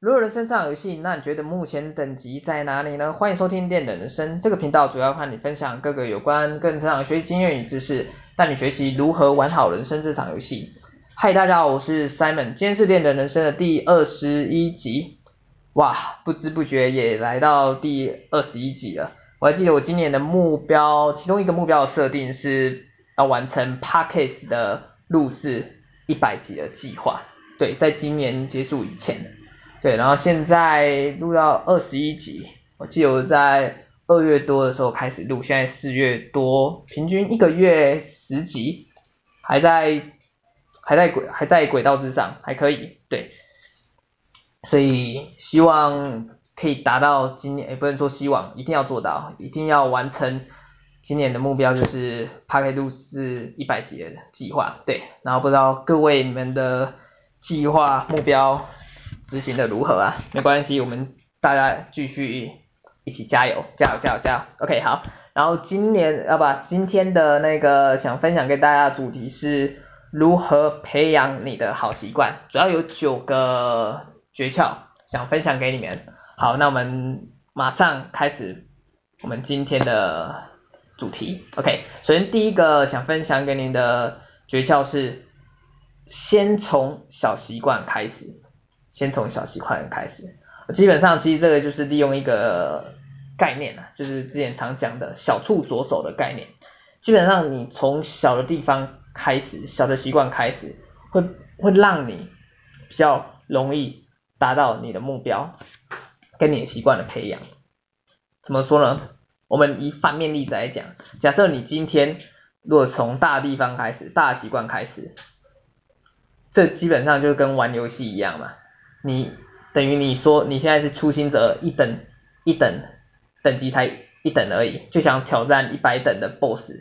如果人生这场游戏，那你觉得目前等级在哪里呢？欢迎收听电的人生这个频道，主要和你分享各个有关个人成长学习经验与知识，带你学习如何玩好人生这场游戏。嗨，大家好，我是 Simon，今天是电的人生的第二十一集，哇，不知不觉也来到第二十一集了。我还记得我今年的目标，其中一个目标的设定是要完成 Podcast 的录制一百集的计划，对，在今年结束以前。对，然后现在录到二十一集，我记得我在二月多的时候开始录，现在四月多，平均一个月十集，还在还在轨还在轨道之上，还可以，对，所以希望可以达到今年，也不能说希望，一定要做到，一定要完成今年的目标，就是拍开录制一百集的计划，对，然后不知道各位你们的计划目标。执行的如何啊？没关系，我们大家继续一起加油，加油，加油，加油。OK，好。然后今年要把今天的那个想分享给大家的主题是如何培养你的好习惯，主要有九个诀窍想分享给你们。好，那我们马上开始我们今天的主题。OK，首先第一个想分享给您的诀窍是先从小习惯开始。先从小习惯开始，基本上其实这个就是利用一个概念啊，就是之前常讲的小处着手的概念。基本上你从小的地方开始，小的习惯开始，会会让你比较容易达到你的目标，跟你的习惯的培养。怎么说呢？我们以反面例子来讲，假设你今天如果从大地方开始，大习惯开始，这基本上就跟玩游戏一样嘛。你等于你说你现在是初心者一等一等等级才一等而已，就想挑战一百等的 BOSS，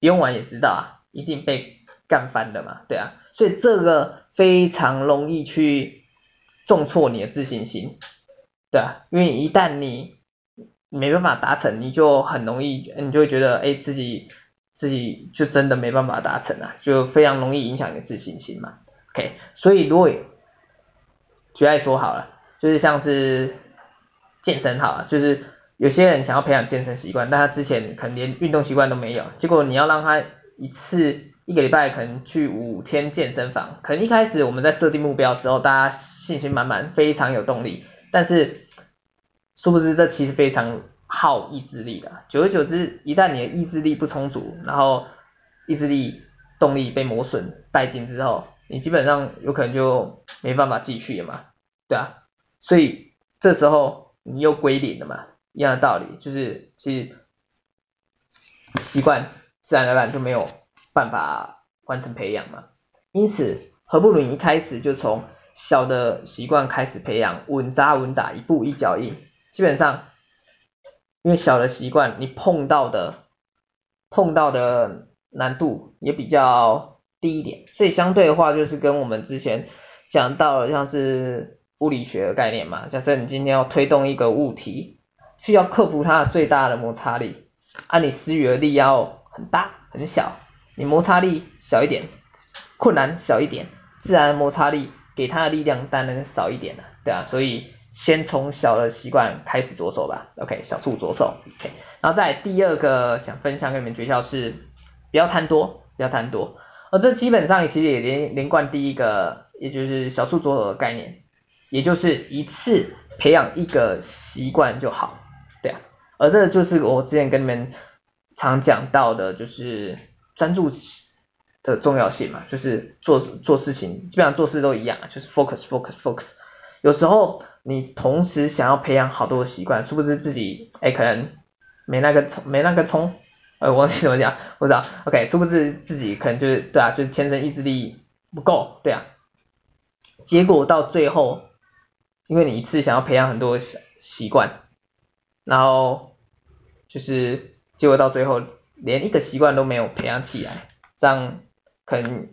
不用玩也知道啊，一定被干翻的嘛，对啊，所以这个非常容易去重挫你的自信心，对啊，因为一旦你没办法达成，你就很容易，你就会觉得哎自己自己就真的没办法达成啊，就非常容易影响你的自信心嘛，OK，所以如果举例说好了，就是像是健身好了，就是有些人想要培养健身习惯，但他之前可能连运动习惯都没有，结果你要让他一次一个礼拜可能去五天健身房，可能一开始我们在设定目标的时候，大家信心满满，非常有动力，但是殊不知这其实非常耗意志力的，久而久之，一旦你的意志力不充足，然后意志力动力被磨损殆尽之后，你基本上有可能就没办法继续了嘛，对啊，所以这时候你又归零了嘛，一样的道理，就是其实习惯自然而然就没有办法完成培养嘛，因此何不如你一开始就从小的习惯开始培养，稳扎稳打，一步一脚印，基本上因为小的习惯你碰到的碰到的难度也比较。低一点，所以相对的话就是跟我们之前讲到的像是物理学的概念嘛。假设你今天要推动一个物体，需要克服它最大的摩擦力，按、啊、你施予的力要很大很小，你摩擦力小一点，困难小一点，自然摩擦力给它的力量当然少一点了，对啊，所以先从小的习惯开始着手吧，OK，小处着手，OK，然后再第二个想分享给你们诀窍是不要贪多，不要贪多。而这基本上其实也连连贯第一个，也就是小处着手的概念，也就是一次培养一个习惯就好，对啊。而这就是我之前跟你们常讲到的，就是专注的重要性嘛，就是做做事情基本上做事都一样，就是 focus focus focus。有时候你同时想要培养好多的习惯，殊不知自己哎可能没那个冲没那个冲。呃，我忘记怎么讲，我知道，OK，殊不知自己可能就是对啊，就是天生意志力不够，对啊，结果到最后，因为你一次想要培养很多习习惯，然后就是结果到最后连一个习惯都没有培养起来，这样可能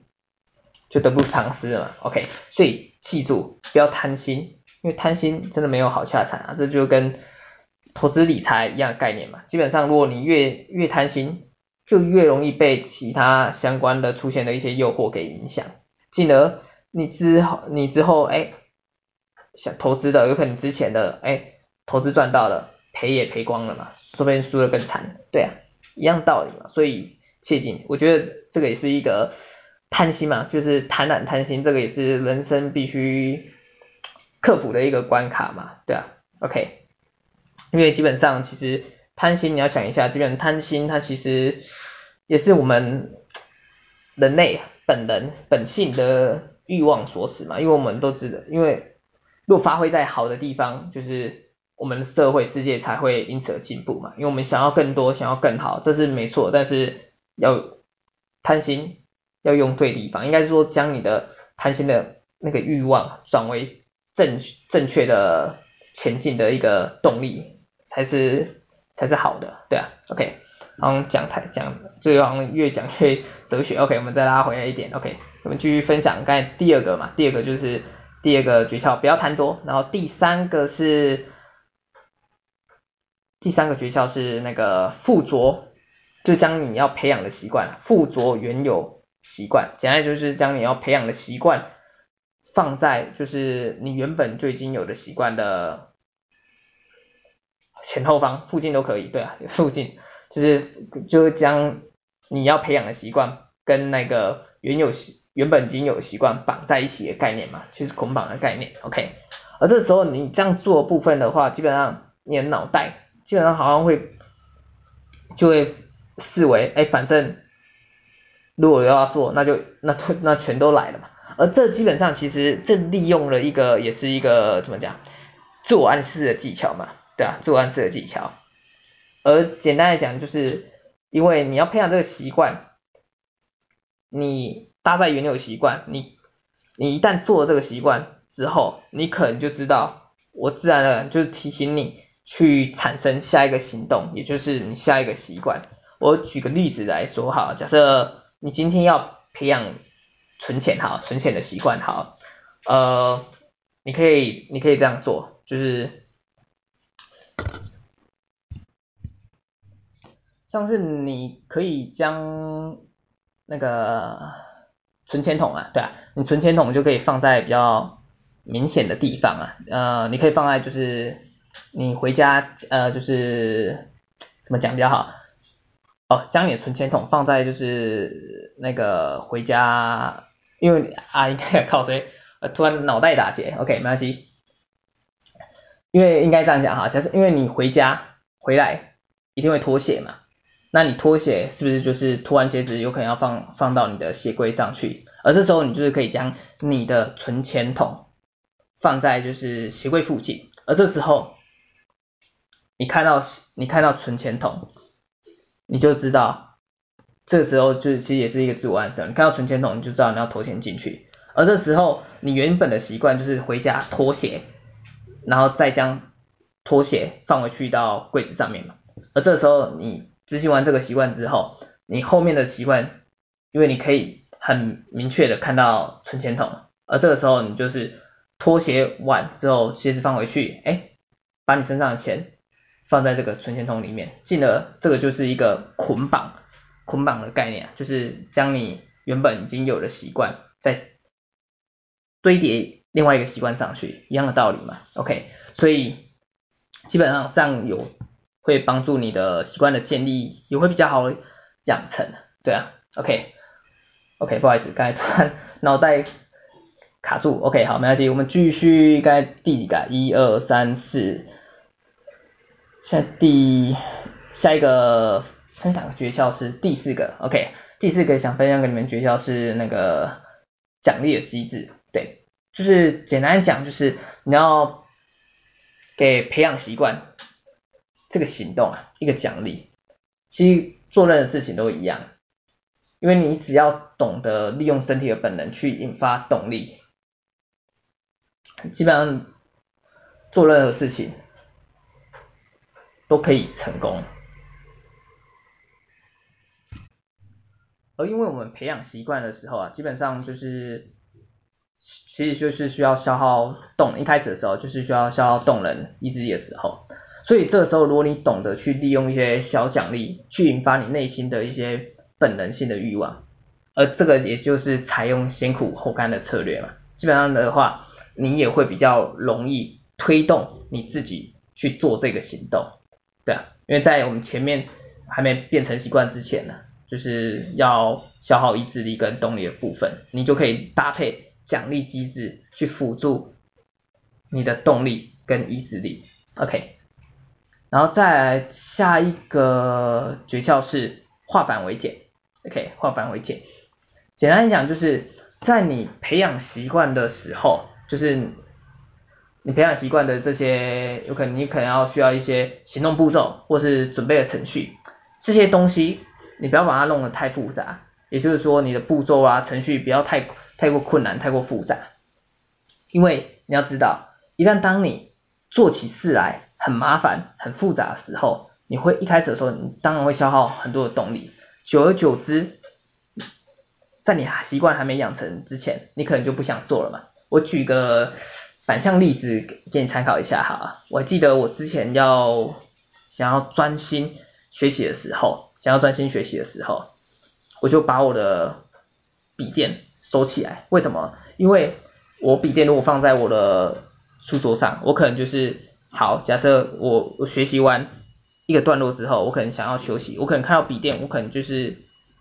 就得不偿失了嘛，OK，所以记住不要贪心，因为贪心真的没有好下场啊，这就跟。投资理财一样概念嘛，基本上如果你越越贪心，就越容易被其他相关的出现的一些诱惑给影响，进而你之后你之后哎，想投资的，有可能之前的哎投资赚到了，赔也赔光了嘛，说不定输得更惨，对啊，一样道理嘛，所以切记，我觉得这个也是一个贪心嘛，就是贪婪贪心，这个也是人生必须克服的一个关卡嘛，对啊，OK，因为基本上其实贪心你要想一下，基本贪心它其实也是我们人类本能本性的欲望所使嘛，因为我们都知道，因为如果发挥在好的地方，就是我们的社会世界才会因此而进步嘛，因为我们想要更多，想要更好，这是没错，但是要贪心要用对地方，应该是说将你的贪心的那个欲望转为正正确的前进的一个动力，才是才是好的，对啊，OK，好像讲太讲，这个好像越讲越哲学，OK，我们再拉回来一点，OK。我们继续分享刚才第二个嘛，第二个就是第二个诀窍，不要贪多。然后第三个是第三个诀窍是那个附着，就将你要培养的习惯附着原有习惯，简单就是将你要培养的习惯放在就是你原本就已经有的习惯的前后方附近都可以，对啊，附近就是就是将你要培养的习惯跟那个原有习。原本已经有习惯绑在一起的概念嘛，就是捆绑的概念，OK。而这时候你这样做部分的话，基本上你的脑袋基本上好像会就会视为，哎，反正如果要做，那就那那全都来了嘛。而这基本上其实这利用了一个也是一个怎么讲，自我暗示的技巧嘛，对啊，自我暗示的技巧。而简单来讲，就是因为你要培养这个习惯，你。搭在原有习惯，你你一旦做了这个习惯之后，你可能就知道，我自然而然就是提醒你去产生下一个行动，也就是你下一个习惯。我举个例子来说哈，假设你今天要培养存钱哈，存钱的习惯哈，呃，你可以你可以这样做，就是像是你可以将那个。存钱筒啊，对啊，你存钱筒就可以放在比较明显的地方啊，呃，你可以放在就是你回家呃就是怎么讲比较好？哦，将你的存钱筒放在就是那个回家，因为啊应该靠谁？突然脑袋打结，OK 没关系，因为应该这样讲哈，假设因为你回家回来一定会脱鞋嘛。那你脱鞋是不是就是脱完鞋子有可能要放放到你的鞋柜上去？而这时候你就是可以将你的存钱筒放在就是鞋柜附近，而这时候你看到你看到存钱筒，你就知道这个时候就是其实也是一个自我暗示，你看到存钱筒你就知道你要投钱进去，而这时候你原本的习惯就是回家脱鞋，然后再将脱鞋放回去到柜子上面嘛，而这时候你。执行完这个习惯之后，你后面的习惯，因为你可以很明确的看到存钱筒，而这个时候你就是脱鞋完之后，鞋子放回去，哎，把你身上的钱放在这个存钱筒里面，进而这个就是一个捆绑捆绑的概念，就是将你原本已经有的习惯再堆叠另外一个习惯上去，一样的道理嘛，OK，所以基本上这样有。会帮助你的习惯的建立，也会比较好养成，对啊，OK，OK，、不好意思，刚才突然 脑袋卡住，OK，好，没关系，我们继续，该第几个？一二三四，现在第下一个分享的诀窍是第四个，OK，第四个想分享给你们诀窍是那个奖励的机制，对，就是简单讲就是你要给培养习惯。这个行动啊，一个奖励，其实做任何事情都一样，因为你只要懂得利用身体的本能去引发动力，基本上做任何事情都可以成功。而因为我们培养习惯的时候啊，基本上就是其实就是需要消耗动，一开始的时候就是需要消耗动能意志力的时候。所以这个时候，如果你懂得去利用一些小奖励，去引发你内心的一些本能性的欲望，而这个也就是采用先苦后甘的策略嘛。基本上的话，你也会比较容易推动你自己去做这个行动，对啊，因为在我们前面还没变成习惯之前呢，就是要消耗意志力跟动力的部分，你就可以搭配奖励机制去辅助你的动力跟意志力，OK，然后再来下一个诀窍是化繁为简，OK，化繁为简，简单讲就是在你培养习惯的时候，就是。你培养习惯的这些，有可能你可能要需要一些行动步骤，或是准备的程序，这些东西你不要把它弄得太复杂，也就是说你的步骤啊程序不要太太过困难，太过复杂，因为你要知道，一旦当你做起事来很麻烦、很复杂的时候，你会一开始的时候，你当然会消耗很多的动力，久而久之，在你习惯还没养成之前，你可能就不想做了嘛。我举个。反向例子给你参考一下哈，我记得我之前要想要专心学习的时候，想要专心学习的时候，我就把我的笔电收起来。为什么？因为我笔电如果放在我的书桌上，我可能就是好，假设我我学习完一个段落之后，我可能想要休息，我可能看到笔电，我可能就是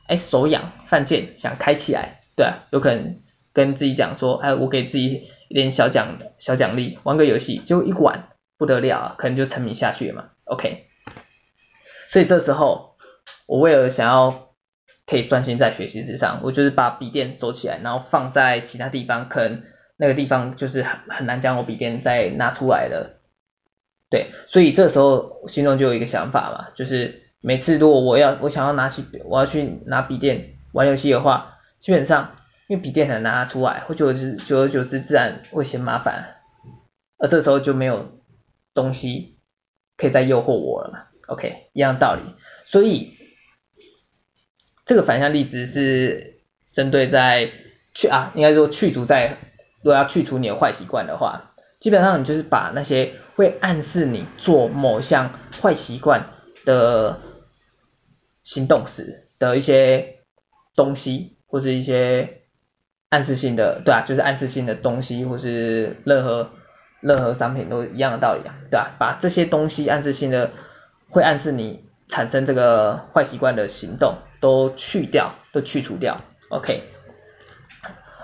哎手痒犯贱，想开起来，对啊，有可能跟自己讲说，哎，我给自己。一点小奖小奖励，玩个游戏，就一玩不得了啊，可能就沉迷下去了嘛。OK，所以这时候我为了想要可以专心在学习之上，我就是把笔电收起来，然后放在其他地方，可能那个地方就是很很难将我笔电再拿出来了。对，所以这时候心中就有一个想法嘛，就是每次如果我要我想要拿起我要去拿笔电玩游戏的话，基本上。因为笔电很难拿出来，或久而久，久而久之自然会嫌麻烦，而这时候就没有东西可以再诱惑我了嘛。OK，一样道理。所以这个反向例子是针对在去啊，应该说去除在，如果要去除你的坏习惯的话，基本上你就是把那些会暗示你做某项坏习惯的行动时的一些东西，或是一些。暗示性的，对啊，就是暗示性的东西，或是任何任何商品都一样的道理啊，对啊，把这些东西暗示性的会暗示你产生这个坏习惯的行动都去掉，都去除掉，OK。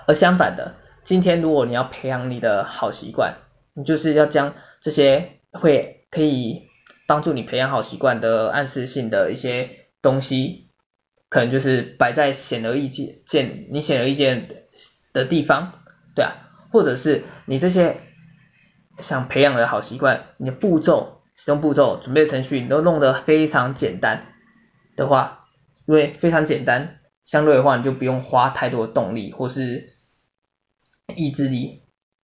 而相反的，今天如果你要培养你的好习惯，你就是要将这些会可以帮助你培养好习惯的暗示性的一些东西，可能就是摆在显而易见见，你显而易见的。地方，对啊，或者是你这些想培养的好习惯，你的步骤、使用步骤、准备程序，你都弄得非常简单的话，因为非常简单，相对的话你就不用花太多动力或是意志力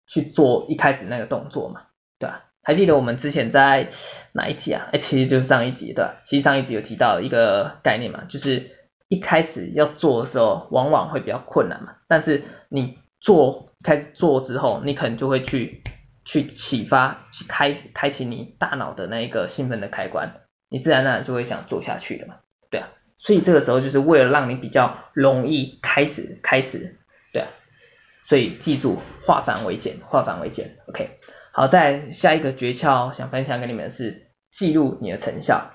去做一开始那个动作嘛，对啊，还记得我们之前在哪一集啊？哎，其实就是上一集，对吧？其实上一集有提到一个概念嘛，就是。一开始要做的时候，往往会比较困难嘛，但是你做开始做之后，你可能就会去去启发，去开开启你大脑的那一个兴奋的开关，你自然而然就会想做下去了嘛，对啊，所以这个时候就是为了让你比较容易开始开始，对啊，所以记住化繁为简，化繁为简，OK，好，再下一个诀窍想分享给你们的是记录你的成效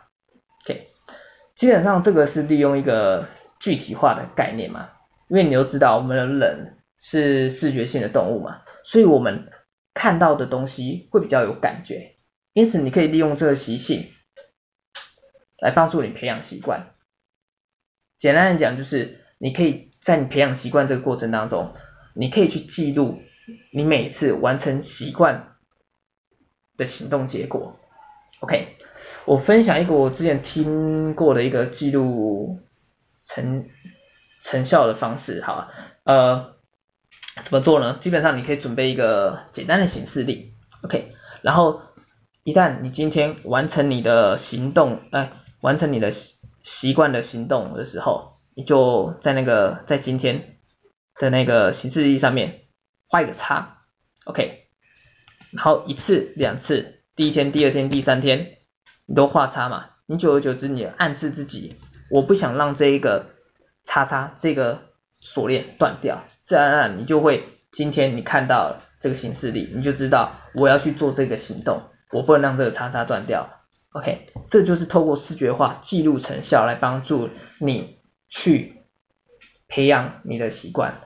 ，OK。基本上这个是利用一个具体化的概念嘛，因为你都知道我们的人是视觉性的动物嘛，所以我们看到的东西会比较有感觉，因此你可以利用这个习性来帮助你培养习惯。简单来讲就是你可以在你培养习惯这个过程当中，你可以去记录你每次完成习惯的行动结果，OK。我分享一个我之前听过的一个记录成成效的方式，好，呃，怎么做呢？基本上你可以准备一个简单的形式，例，OK，然后一旦你今天完成你的行动，哎，完成你的习习惯的行动的时候，你就在那个在今天的那个形式力上面画一个叉，OK，然后一次、两次，第一天、第二天、第三天。你都画叉嘛，你久而久之，你暗示自己，我不想让这一个叉叉这个锁链断掉，自然而然你就会今天你看到这个形式力，你就知道我要去做这个行动，我不能让这个叉叉断掉。OK，这就是透过视觉化记录成效来帮助你去培养你的习惯。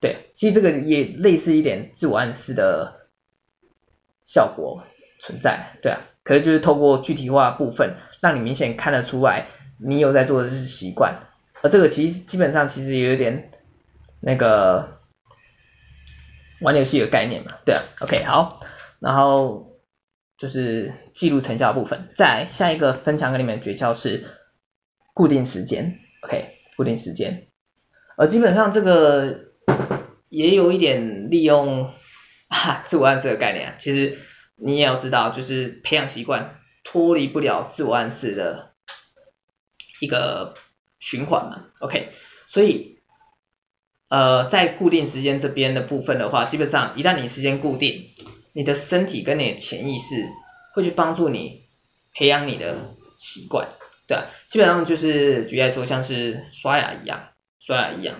对，其实这个也类似一点自我暗示的效果存在，对啊，可是就是透过具体化部分，让你明显看得出来你有在做的是习惯，而这个其实基本上其实也有点那个玩游戏的概念嘛，对啊，OK 好，然后就是记录成效的部分，再来下一个分享给你们的诀窍是固定时间，OK 固定时间，呃基本上这个。也有一点利用啊自我暗示的概念啊，其实你也要知道，就是培养习惯脱离不了自我暗示的一个循环嘛，OK，所以呃在固定时间这边的部分的话，基本上一旦你时间固定，你的身体跟你的潜意识会去帮助你培养你的习惯，对啊，基本上就是举例来说，像是刷牙一样，刷牙一样。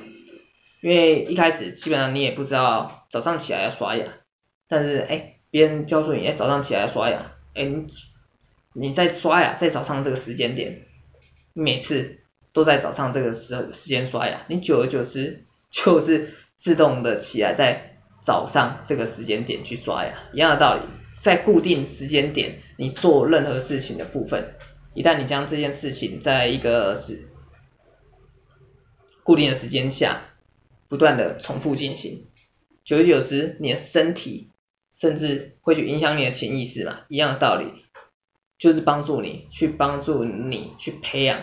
因为一开始基本上你也不知道早上起来要刷牙，但是哎，别人告诉你哎早上起来要刷牙，哎你你在刷牙在早上这个时间点，每次都在早上这个时时间刷牙，你久而久之 就是自动的起来在早上这个时间点去刷牙，一样的道理，在固定时间点你做任何事情的部分，一旦你将这件事情在一个是固定的时间下。不断的重复进行，久而久之，你的身体甚至会去影响你的潜意识嘛，一样的道理，就是帮助你去帮助你去培养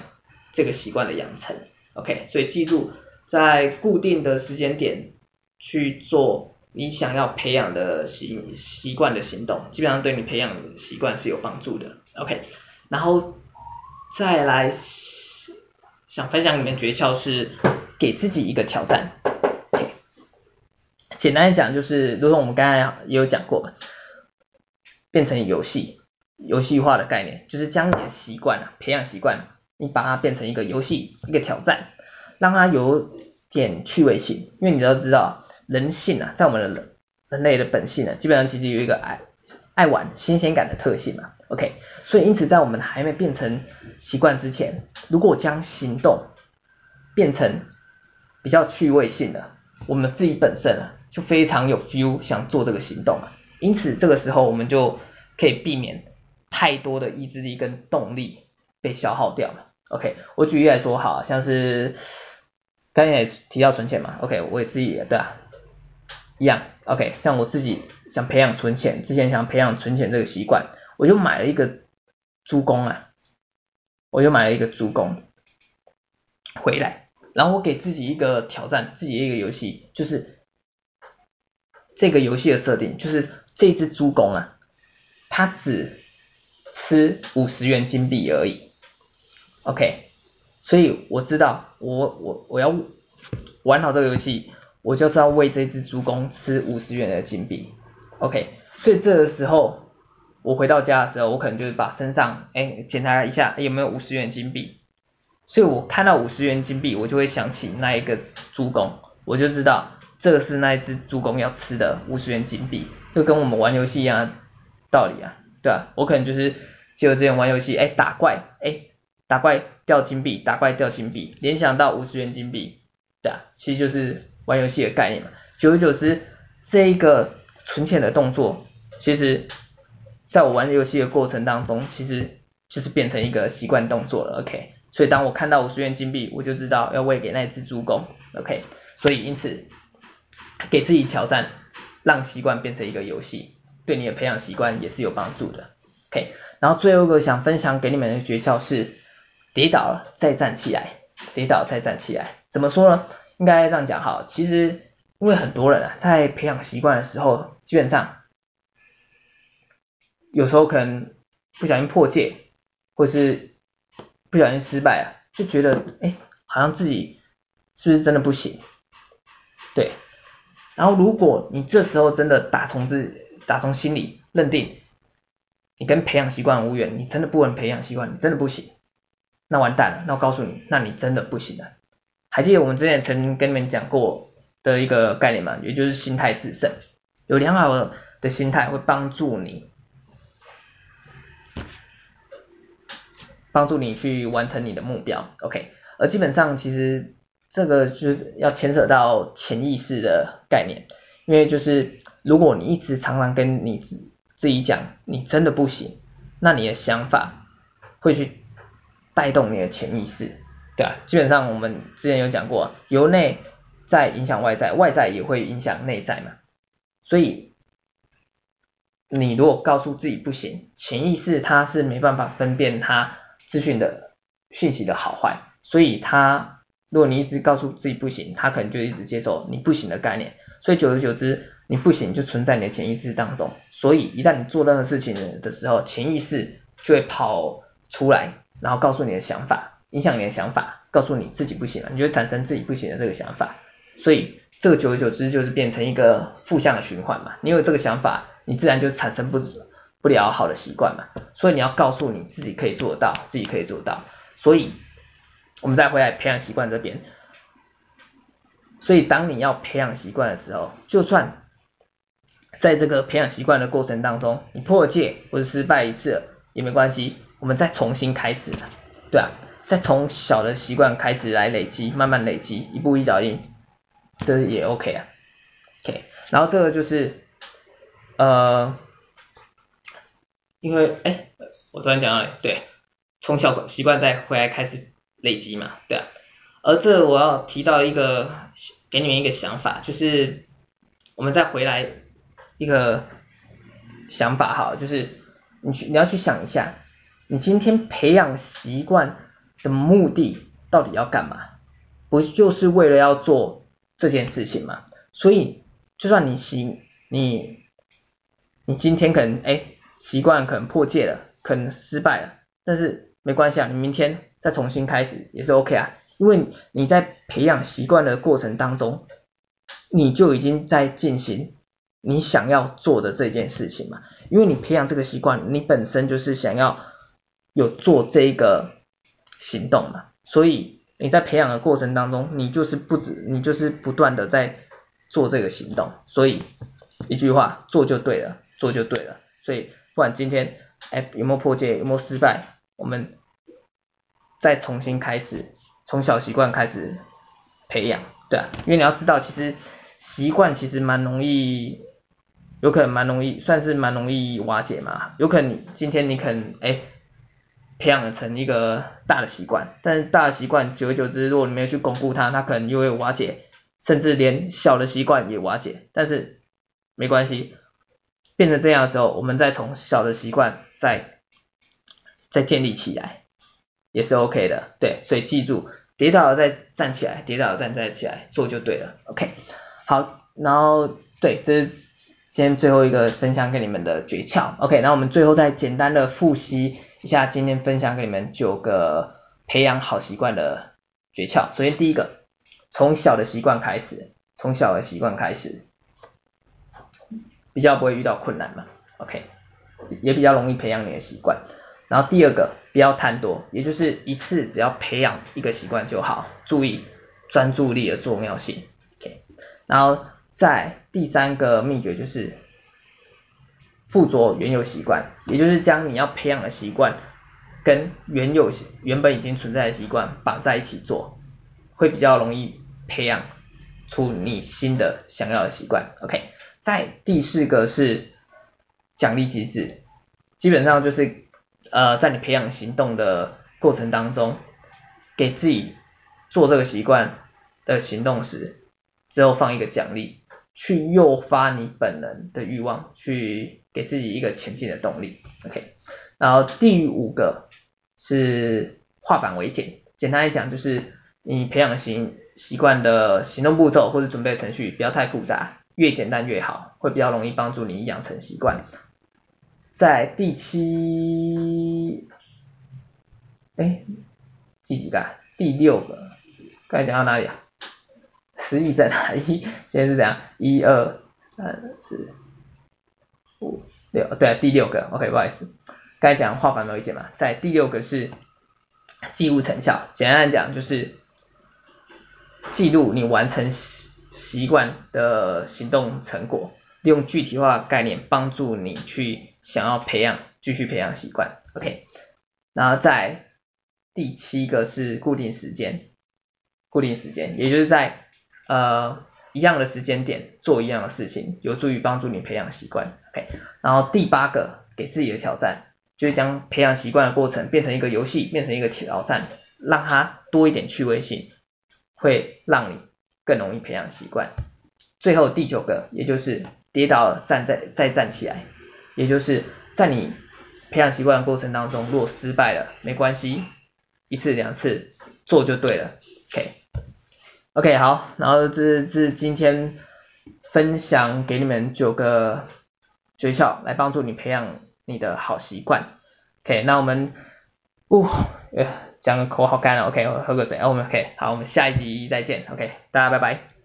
这个习惯的养成，OK，所以记住在固定的时间点去做你想要培养的习习惯的行动，基本上对你培养习惯是有帮助的，OK，然后再来想分享里面诀窍是给自己一个挑战。简单来讲就是，如同我们刚才也有讲过，变成游戏，游戏化的概念，就是将你的习惯啊，培养习惯，你把它变成一个游戏，一个挑战，让它有点趣味性。因为你都知道，人性啊，在我们的人人类的本性呢，基本上其实有一个爱爱玩新鲜感的特性嘛。OK，所以因此在我们还没变成习惯之前，如果将行动变成比较趣味性的，我们自己本身啊。就非常有 feel 想做这个行动啊，因此这个时候我们就可以避免太多的意志力跟动力被消耗掉了。OK，我举例来说，好像是刚才也提到存钱嘛，OK，我也自己也对啊，一样，OK，像我自己想培养存钱，之前想培养存钱这个习惯，我就买了一个猪公啊，我就买了一个猪公回来，然后我给自己一个挑战，自己一个游戏就是。这个游戏的设定就是这只猪公啊，它只吃五十元金币而已，OK，所以我知道我我我要玩好这个游戏，我就是要喂这只猪公吃五十元的金币，OK，所以这个时候我回到家的时候，我可能就是把身上哎检查一下有没有五十元金币，所以我看到五十元金币，我就会想起那一个猪公，我就知道。这个是那一只猪公要吃的五十元金币，就跟我们玩游戏一样道理啊，对啊，我可能就是结合之前玩游戏，哎，打怪，哎，打怪掉金币，打怪掉金币，联想到五十元金币，对啊，其实就是玩游戏的概念嘛。久而久之，这一个存钱的动作，其实在我玩游戏的过程当中，其实就是变成一个习惯动作了，OK。所以当我看到五十元金币，我就知道要喂给那只猪公，OK。所以因此。给自己挑战，让习惯变成一个游戏，对你的培养习惯也是有帮助的。OK，然后最后一个想分享给你们的诀窍是，跌倒了再站起来，跌倒再站起来。怎么说呢？应该这样讲哈，其实因为很多人啊，在培养习惯的时候，基本上有时候可能不小心破戒，或是不小心失败啊，就觉得哎，好像自己是不是真的不行？对。然后，如果你这时候真的打从自打从心里认定你跟培养习惯无缘，你真的不能培养习惯，你真的不行，那完蛋了。那我告诉你，那你真的不行了。还记得我们之前曾经跟你们讲过的一个概念嘛？也就是心态致胜。有良好的心态会帮助你，帮助你去完成你的目标，OK。而基本上其实这个就是要牵扯到潜意识的概念，因为就是如果你一直常常跟你自自己讲你真的不行，那你的想法会去带动你的潜意识，对啊，基本上我们之前有讲过，由内在影响外在，外在也会影响内在嘛。所以你如果告诉自己不行，潜意识它是没办法分辨它资讯的讯息的好坏，所以它如果你一直告诉自己不行，它可能就一直接受你不行的概念，所以久而久之，你不行就存在你的潜意识当中。所以一旦你做任何事情的时候，潜意识就会跑出来。然后告诉你的想法，影响你的想法，告诉你自己不行了，你就会产生自己不行的这个想法，所以这个久而久之就是变成一个负向的循环嘛。你有这个想法，你自然就产生不不了好的习惯嘛。所以你要告诉你自己可以做到，自己可以做到。所以我们再回来培养习惯这边，所以当你要培养习惯的时候，就算在这个培养习惯的过程当中，你破戒或者失败一次也没关系。我们再重新开始，对啊，再从小的习惯开始来累积，慢慢累积，一步一脚印，这也 OK 啊，OK，然后这个就是，呃，因为哎，我突然讲到，对，从小习惯再回来开始累积嘛，对啊，而这我要提到一个，给你们一个想法，就是我们再回来一个想法哈，就是你去你要去想一下。你今天培养习惯的目的到底要干嘛？不就是为了要做这件事情嘛？所以就算你习你你今天可能哎习惯可能破戒了，可能失败了，但是没关系啊，你明天再重新开始也是 OK 啊，因为你在培养习惯的过程当中，你就已经在进行你想要做的这件事情嘛，因为你培养这个习惯，你本身就是想要。有做这个行动嘛，所以你在培养的过程当中，你就是不止，你就是不断的在做这个行动，所以一句话，做就对了，做就对了。所以不管今天哎有没有破戒，有没有失败，我们再重新开始，从小习惯开始培养，对啊，因为你要知道，其实习惯其实蛮容易，有可能蛮容易，算是蛮容易瓦解嘛，有可能你今天你可能哎。培养成一个大的习惯，但是大的习惯久而久之，如果你没有去巩固它，它可能又会瓦解，甚至连小的习惯也瓦解。但是没关系，变成这样的时候，我们再从小的习惯再再建立起来，也是 OK 的。对，所以记住，跌倒了再站起来，跌倒了再站起来，做就对了。OK，好，然后对，这是今天最后一个分享给你们的诀窍。OK，那我们最后再简单的复习。以下今天分享给你们九个培养好习惯的诀窍。首先第一个，从小的习惯开始，从小的习惯开始，比较不会遇到困难嘛，OK，也比较容易培养你的习惯。然后第二个，不要贪多，也就是一次只要培养一个习惯就好，注意专注力的重要性，OK。然后在第三个秘诀就是。附着原有习惯，也就是将你要培养的习惯跟原有原本已经存在的习惯绑在一起做，会比较容易培养出你新的想要的习惯。OK，在第四个是奖励机制，基本上就是呃在你培养行动的过程当中，给自己做这个习惯的行动时，之后放一个奖励。去诱发你本能的欲望，去给自己一个前进的动力，OK。然后第五个是化繁为简，简单来讲就是你培养习习惯的行动步骤或者准备程序不要太复杂，越简单越好，会比较容易帮助你养成习惯。在第七，哎，第几个？第六个，刚才讲到哪里啊？十亿在哪里？现在是怎样？一二三四五六，对，第六个，OK，不好意思，刚才讲化繁为简嘛，在第六个是记录成效，简单来讲就是记录你完成习习惯的行动成果，用具体化概念帮助你去想要培养，继续培养习惯，OK。然后在第七个是固定时间，固定时间，也就是在呃一样的时间点做一样的事情，有助于帮助你培养习惯，OK。然后第八个给自己的挑战，就是将培养习惯的过程变成一个游戏，变成一个挑战，让它多一点趣味性，会让你更容易培养习惯。最后第九个，也就是跌倒了站再再站起来，也就是在你培养习惯的过程当中，如果失败了没关系，一次两次做就对了，OK OK 好，然后这这是今天分享给你们九个诀窍，来帮助你培养你的好习惯，OK 那我们，呜，呃讲的口好干了，OK 喝个水，OK 好，我们下一集再见，OK 大家拜拜。